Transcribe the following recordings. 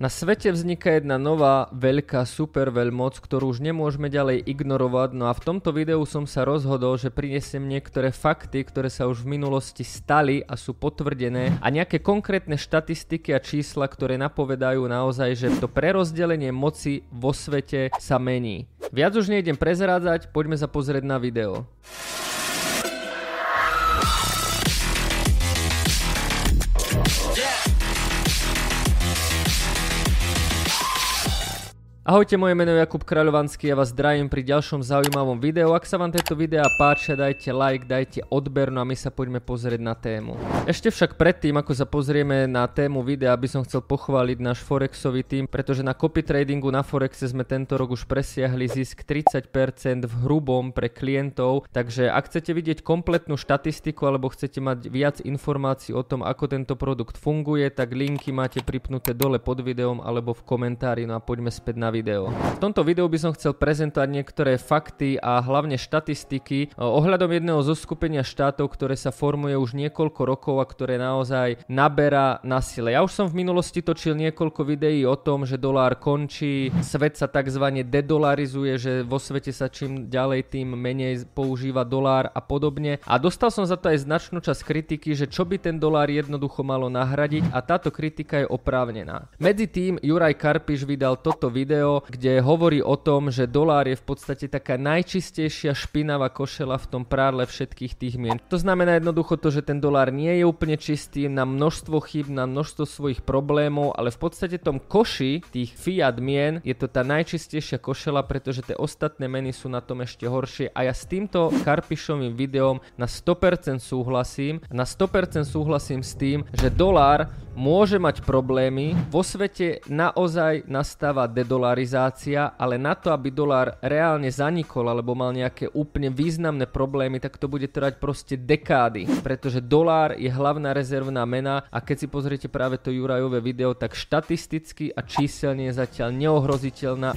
Na svete vzniká jedna nová, veľká super veľmoc, ktorú už nemôžeme ďalej ignorovať, no a v tomto videu som sa rozhodol, že prinesiem niektoré fakty, ktoré sa už v minulosti stali a sú potvrdené a nejaké konkrétne štatistiky a čísla, ktoré napovedajú naozaj, že to prerozdelenie moci vo svete sa mení. Viac už nejdem prezrádzať, poďme sa pozrieť na video. Ahojte, moje meno je Jakub Kráľovanský ja vás zdravím pri ďalšom zaujímavom videu. Ak sa vám tieto videá páčia, dajte like, dajte odber, no a my sa poďme pozrieť na tému. Ešte však predtým, ako sa pozrieme na tému videa, by som chcel pochváliť náš Forexový tým, pretože na copy tradingu na Forexe sme tento rok už presiahli zisk 30% v hrubom pre klientov, takže ak chcete vidieť kompletnú štatistiku alebo chcete mať viac informácií o tom, ako tento produkt funguje, tak linky máte pripnuté dole pod videom alebo v komentári, no a poďme späť na video video. V tomto videu by som chcel prezentovať niektoré fakty a hlavne štatistiky eh, ohľadom jedného zo skupenia štátov, ktoré sa formuje už niekoľko rokov a ktoré naozaj naberá na sile. Ja už som v minulosti točil niekoľko videí o tom, že dolár končí, svet sa tzv. dedolarizuje, že vo svete sa čím ďalej tým menej používa dolár a podobne. A dostal som za to aj značnú časť kritiky, že čo by ten dolár jednoducho malo nahradiť a táto kritika je oprávnená. Medzi tým Juraj Karpiš vydal toto video, video, kde hovorí o tom, že dolár je v podstate taká najčistejšia špinavá košela v tom prádle všetkých tých mien. To znamená jednoducho to, že ten dolár nie je úplne čistý, na množstvo chyb, na množstvo svojich problémov, ale v podstate tom koši tých fiat mien je to tá najčistejšia košela, pretože tie ostatné meny sú na tom ešte horšie a ja s týmto Karpišovým videom na 100% súhlasím. Na 100% súhlasím s tým, že dolár môže mať problémy. Vo svete naozaj nastáva dedolarizácia, ale na to, aby dolár reálne zanikol alebo mal nejaké úplne významné problémy, tak to bude trvať proste dekády. Pretože dolár je hlavná rezervná mena a keď si pozriete práve to Jurajové video, tak štatisticky a číselne je zatiaľ neohroziteľná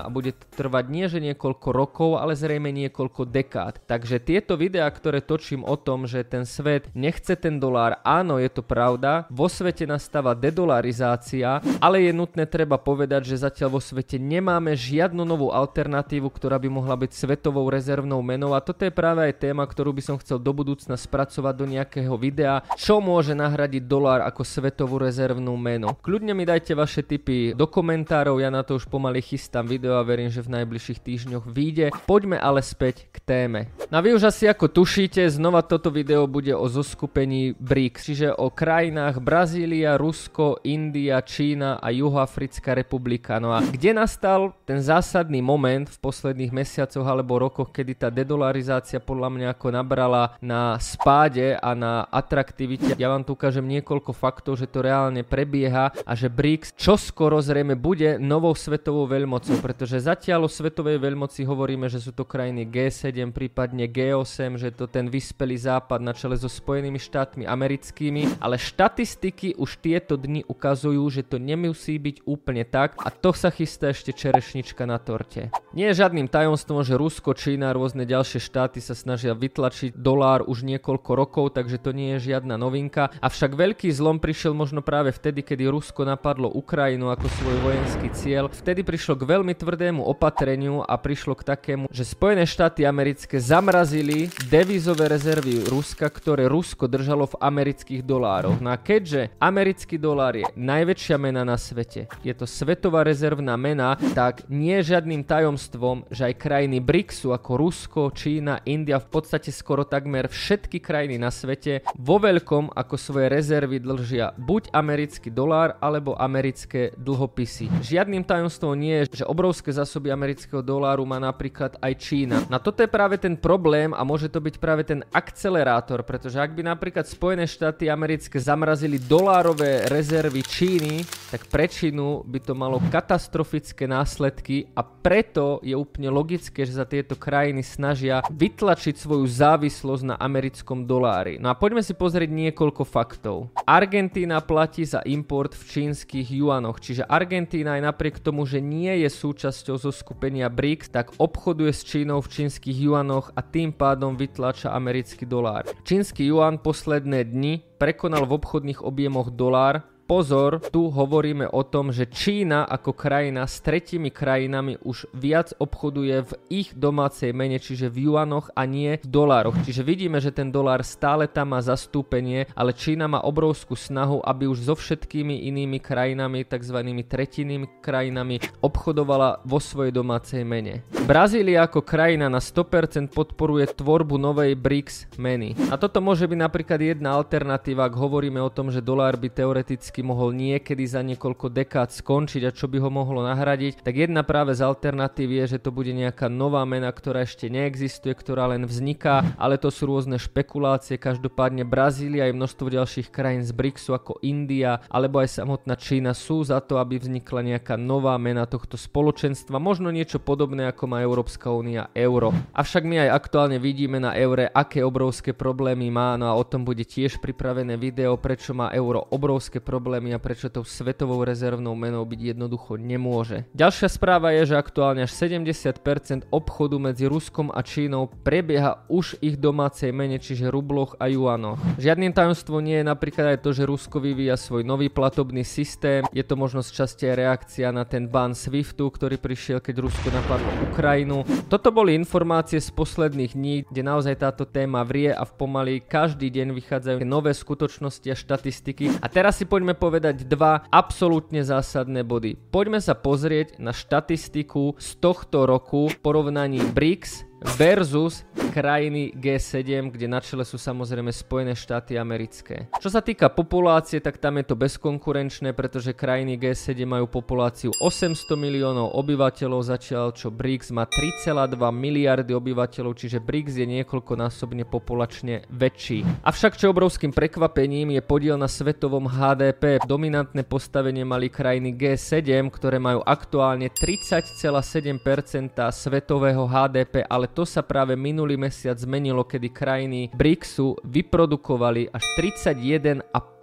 a bude trvať nie že niekoľko rokov, ale zrejme niekoľko dekád. Takže tieto videá, ktoré točím o tom, že ten svet nechce ten dolár, áno, je to pravda, vo svete nastáva dedolarizácia, ale je nutné treba povedať, že zatiaľ vo svete nemáme žiadnu novú alternatívu, ktorá by mohla byť svetovou rezervnou menou a toto je práve aj téma, ktorú by som chcel do budúcna spracovať do nejakého videa, čo môže nahradiť dolár ako svetovú rezervnú menu. Kľudne mi dajte vaše tipy do komentárov, ja na to už pomaly chystám video video a verím, že v najbližších týždňoch vyjde. Poďme ale späť k téme. No vy už asi ako tušíte, znova toto video bude o zoskupení BRICS, čiže o krajinách Brazília, Rusko, India, Čína a Juhoafrická republika. No a kde nastal ten zásadný moment v posledných mesiacoch alebo rokoch, kedy tá dedolarizácia podľa mňa ako nabrala na spáde a na atraktivite. Ja vám tu ukážem niekoľko faktov, že to reálne prebieha a že BRICS čoskoro zrejme bude novou svetovou veľmocou, pretože zatiaľ o svetovej veľmoci hovoríme, že sú to krajiny G7, prípadne G8, že to ten vyspelý západ na čele so Spojenými štátmi americkými, ale štatistiky už tieto dni ukazujú, že to nemusí byť úplne tak a to sa chystá ešte čerešnička na torte. Nie je žiadnym tajomstvom, že Rusko, Čína a rôzne ďalšie štáty sa snažia vytlačiť dolár už niekoľko rokov, takže to nie je žiadna novinka. Avšak veľký zlom prišiel možno práve vtedy, kedy Rusko napadlo Ukrajinu ako svoj vojenský cieľ. Vtedy prišlo k veľmi tvrdému opatreniu a prišlo k takému, že Spojené štáty americké zamrazili devízové rezervy Ruska, ktoré Rusko držalo v amerických dolároch. No a keďže americký dolár je najväčšia mena na svete, je to svetová rezervná mena, tak nie je žiadnym tajomstvom, že aj krajiny BRICSu ako Rusko, Čína, India, v podstate skoro takmer všetky krajiny na svete vo veľkom ako svoje rezervy dlžia buď americký dolár alebo americké dlhopisy. Žiadnym tajomstvom nie je, že obrovské zásoby amerického doláru má napríklad aj Čína. Na toto je práve ten problém a môže to byť práve ten akcelerátor, pretože ak by napríklad Spojené štáty americké zamrazili dolárové rezervy Číny, tak pre Čínu by to malo katastrofické následky a preto je úplne logické, že sa tieto krajiny snažia vytlačiť svoju závislosť na americkom dolári. No a poďme si pozrieť niekoľko faktov. Argentína platí za import v čínskych juanoch, čiže Argentína aj napriek tomu, že nie je súčasť súčasťou zo skupenia BRICS, tak obchoduje s Čínou v čínskych juanoch a tým pádom vytlača americký dolár. Čínsky juan posledné dni prekonal v obchodných objemoch dolár pozor, tu hovoríme o tom, že Čína ako krajina s tretimi krajinami už viac obchoduje v ich domácej mene, čiže v juanoch a nie v dolároch. Čiže vidíme, že ten dolár stále tam má zastúpenie, ale Čína má obrovskú snahu, aby už so všetkými inými krajinami, tzv. tretinými krajinami, obchodovala vo svojej domácej mene. Brazília ako krajina na 100% podporuje tvorbu novej BRICS meny. A toto môže byť napríklad jedna alternatíva, ak hovoríme o tom, že dolár by teoreticky mohol niekedy za niekoľko dekád skončiť a čo by ho mohlo nahradiť, tak jedna práve z alternatív je, že to bude nejaká nová mena, ktorá ešte neexistuje, ktorá len vzniká, ale to sú rôzne špekulácie. Každopádne Brazília aj množstvo ďalších krajín z BRICSu ako India alebo aj samotná Čína sú za to, aby vznikla nejaká nová mena tohto spoločenstva, možno niečo podobné ako má Európska únia euro. Avšak my aj aktuálne vidíme na eure, aké obrovské problémy má, no a o tom bude tiež pripravené video, prečo má euro obrovské problémy a prečo tou svetovou rezervnou menou byť jednoducho nemôže. Ďalšia správa je, že aktuálne až 70% obchodu medzi Ruskom a Čínou prebieha už ich domácej mene, čiže rubloch a juanoch. Žiadnym tajomstvom nie je napríklad aj to, že Rusko vyvíja svoj nový platobný systém. Je to možno z aj reakcia na ten ban SWIFTu, ktorý prišiel, keď Rusko napadlo Ukrajinu. Toto boli informácie z posledných dní, kde naozaj táto téma vrie a v pomaly každý deň vychádzajú nové skutočnosti a štatistiky. A teraz si poďme povedať dva absolútne zásadné body. Poďme sa pozrieť na štatistiku z tohto roku v porovnaní BRICS versus krajiny G7, kde na čele sú samozrejme Spojené štáty americké. Čo sa týka populácie, tak tam je to bezkonkurenčné, pretože krajiny G7 majú populáciu 800 miliónov obyvateľov, zatiaľ čo BRICS má 3,2 miliardy obyvateľov, čiže BRICS je niekoľkonásobne populačne väčší. Avšak čo obrovským prekvapením je podiel na svetovom HDP. Dominantné postavenie mali krajiny G7, ktoré majú aktuálne 30,7% svetového HDP, ale to sa práve minulý mesiac zmenilo, kedy krajiny BRICSu vyprodukovali až 31,5 0,5%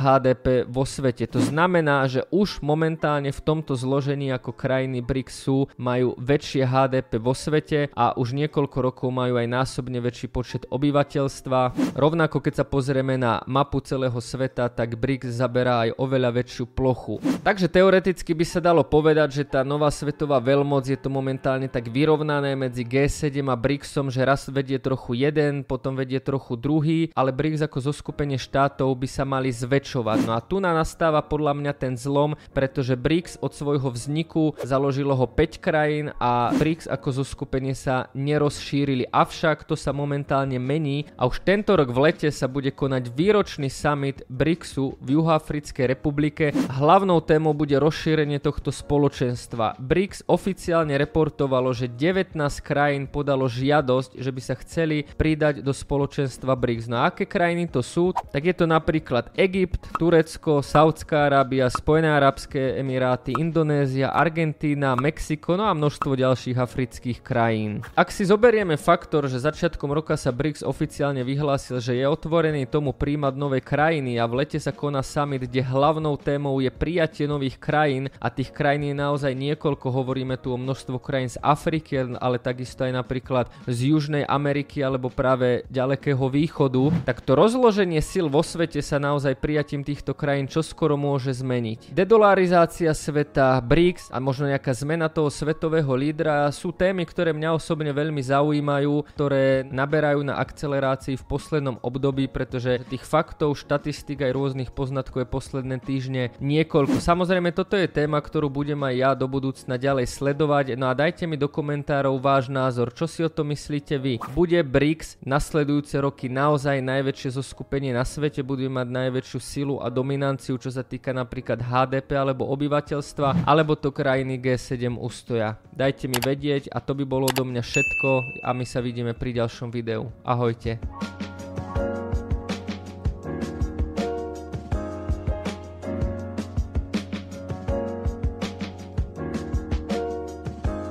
HDP vo svete. To znamená, že už momentálne v tomto zložení ako krajiny BRICSu majú väčšie HDP vo svete a už niekoľko rokov majú aj násobne väčší počet obyvateľstva. Rovnako keď sa pozrieme na mapu celého sveta, tak BRICS zaberá aj oveľa väčšiu plochu. Takže teoreticky by sa dalo povedať, že tá nová svetová veľmoc je to momentálne tak vyrovnané medzi G7 a BRICSom, že raz vedie trochu jeden, potom vedie trochu druhý, ale BRICS ako zoskupenie štát štátov by sa mali zväčšovať. No a tu na nastáva podľa mňa ten zlom, pretože BRICS od svojho vzniku založilo ho 5 krajín a BRICS ako zoskupenie sa nerozšírili. Avšak to sa momentálne mení a už tento rok v lete sa bude konať výročný summit BRICSu v Juhoafrickej republike. Hlavnou témou bude rozšírenie tohto spoločenstva. BRICS oficiálne reportovalo, že 19 krajín podalo žiadosť, že by sa chceli pridať do spoločenstva BRICS. No a aké krajiny to sú? Tak je to napríklad Egypt, Turecko, Saudská Arábia, Spojené Arabské Emiráty, Indonézia, Argentína, Mexiko, no a množstvo ďalších afrických krajín. Ak si zoberieme faktor, že začiatkom roka sa BRICS oficiálne vyhlásil, že je otvorený tomu príjmať nové krajiny a v lete sa koná summit, kde hlavnou témou je prijatie nových krajín a tých krajín je naozaj niekoľko, hovoríme tu o množstvo krajín z Afriky, ale takisto aj napríklad z Južnej Ameriky alebo práve ďalekého východu, tak to rozloženie sil vo svete sa naozaj prijatím týchto krajín čoskoro môže zmeniť. Dedolarizácia sveta, BRICS a možno nejaká zmena toho svetového lídra sú témy, ktoré mňa osobne veľmi zaujímajú, ktoré naberajú na akcelerácii v poslednom období, pretože tých faktov, štatistik aj rôznych poznatkov je posledné týždne niekoľko. Samozrejme, toto je téma, ktorú budem aj ja do budúcna ďalej sledovať. No a dajte mi do komentárov váš názor, čo si o to myslíte vy. Bude BRICS nasledujúce roky naozaj najväčšie zoskupenie na svete? Svete budeme mať najväčšiu silu a dominanciu, čo sa týka napríklad HDP alebo obyvateľstva, alebo to krajiny G7 ustoja. Dajte mi vedieť a to by bolo do mňa všetko a my sa vidíme pri ďalšom videu. Ahojte.